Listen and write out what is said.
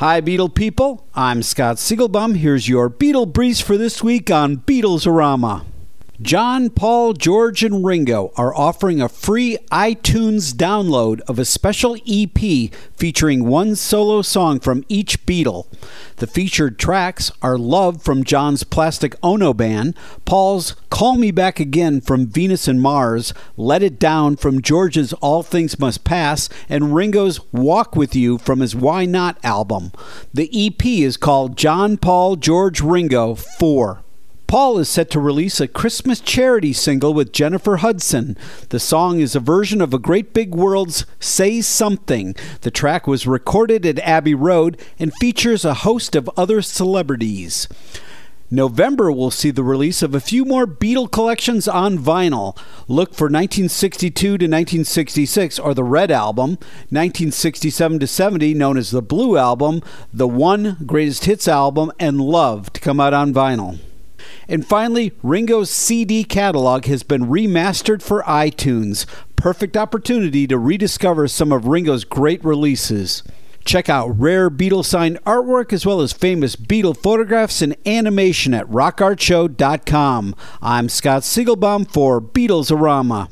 Hi, Beatle people. I'm Scott Segelbaum. Here's your Beatle Breeze for this week on Beatlesorama. John, Paul, George, and Ringo are offering a free iTunes download of a special EP featuring one solo song from each Beatle. The featured tracks are Love from John's Plastic Ono Band, Paul's Call Me Back Again from Venus and Mars, Let It Down from George's All Things Must Pass, and Ringo's Walk With You from his Y Not album. The EP is called John, Paul, George, Ringo 4. Paul is set to release a Christmas charity single with Jennifer Hudson. The song is a version of A Great Big World's Say Something. The track was recorded at Abbey Road and features a host of other celebrities. November will see the release of a few more Beatle collections on vinyl. Look for 1962 to 1966 or the Red Album, 1967 to 70 known as the Blue Album, the One Greatest Hits album, and Love to come out on vinyl. And finally, Ringo's CD catalog has been remastered for iTunes. Perfect opportunity to rediscover some of Ringo's great releases. Check out rare Beatle signed artwork as well as famous Beatle photographs and animation at rockartshow.com. I'm Scott Segelbaum for Beatlesorama.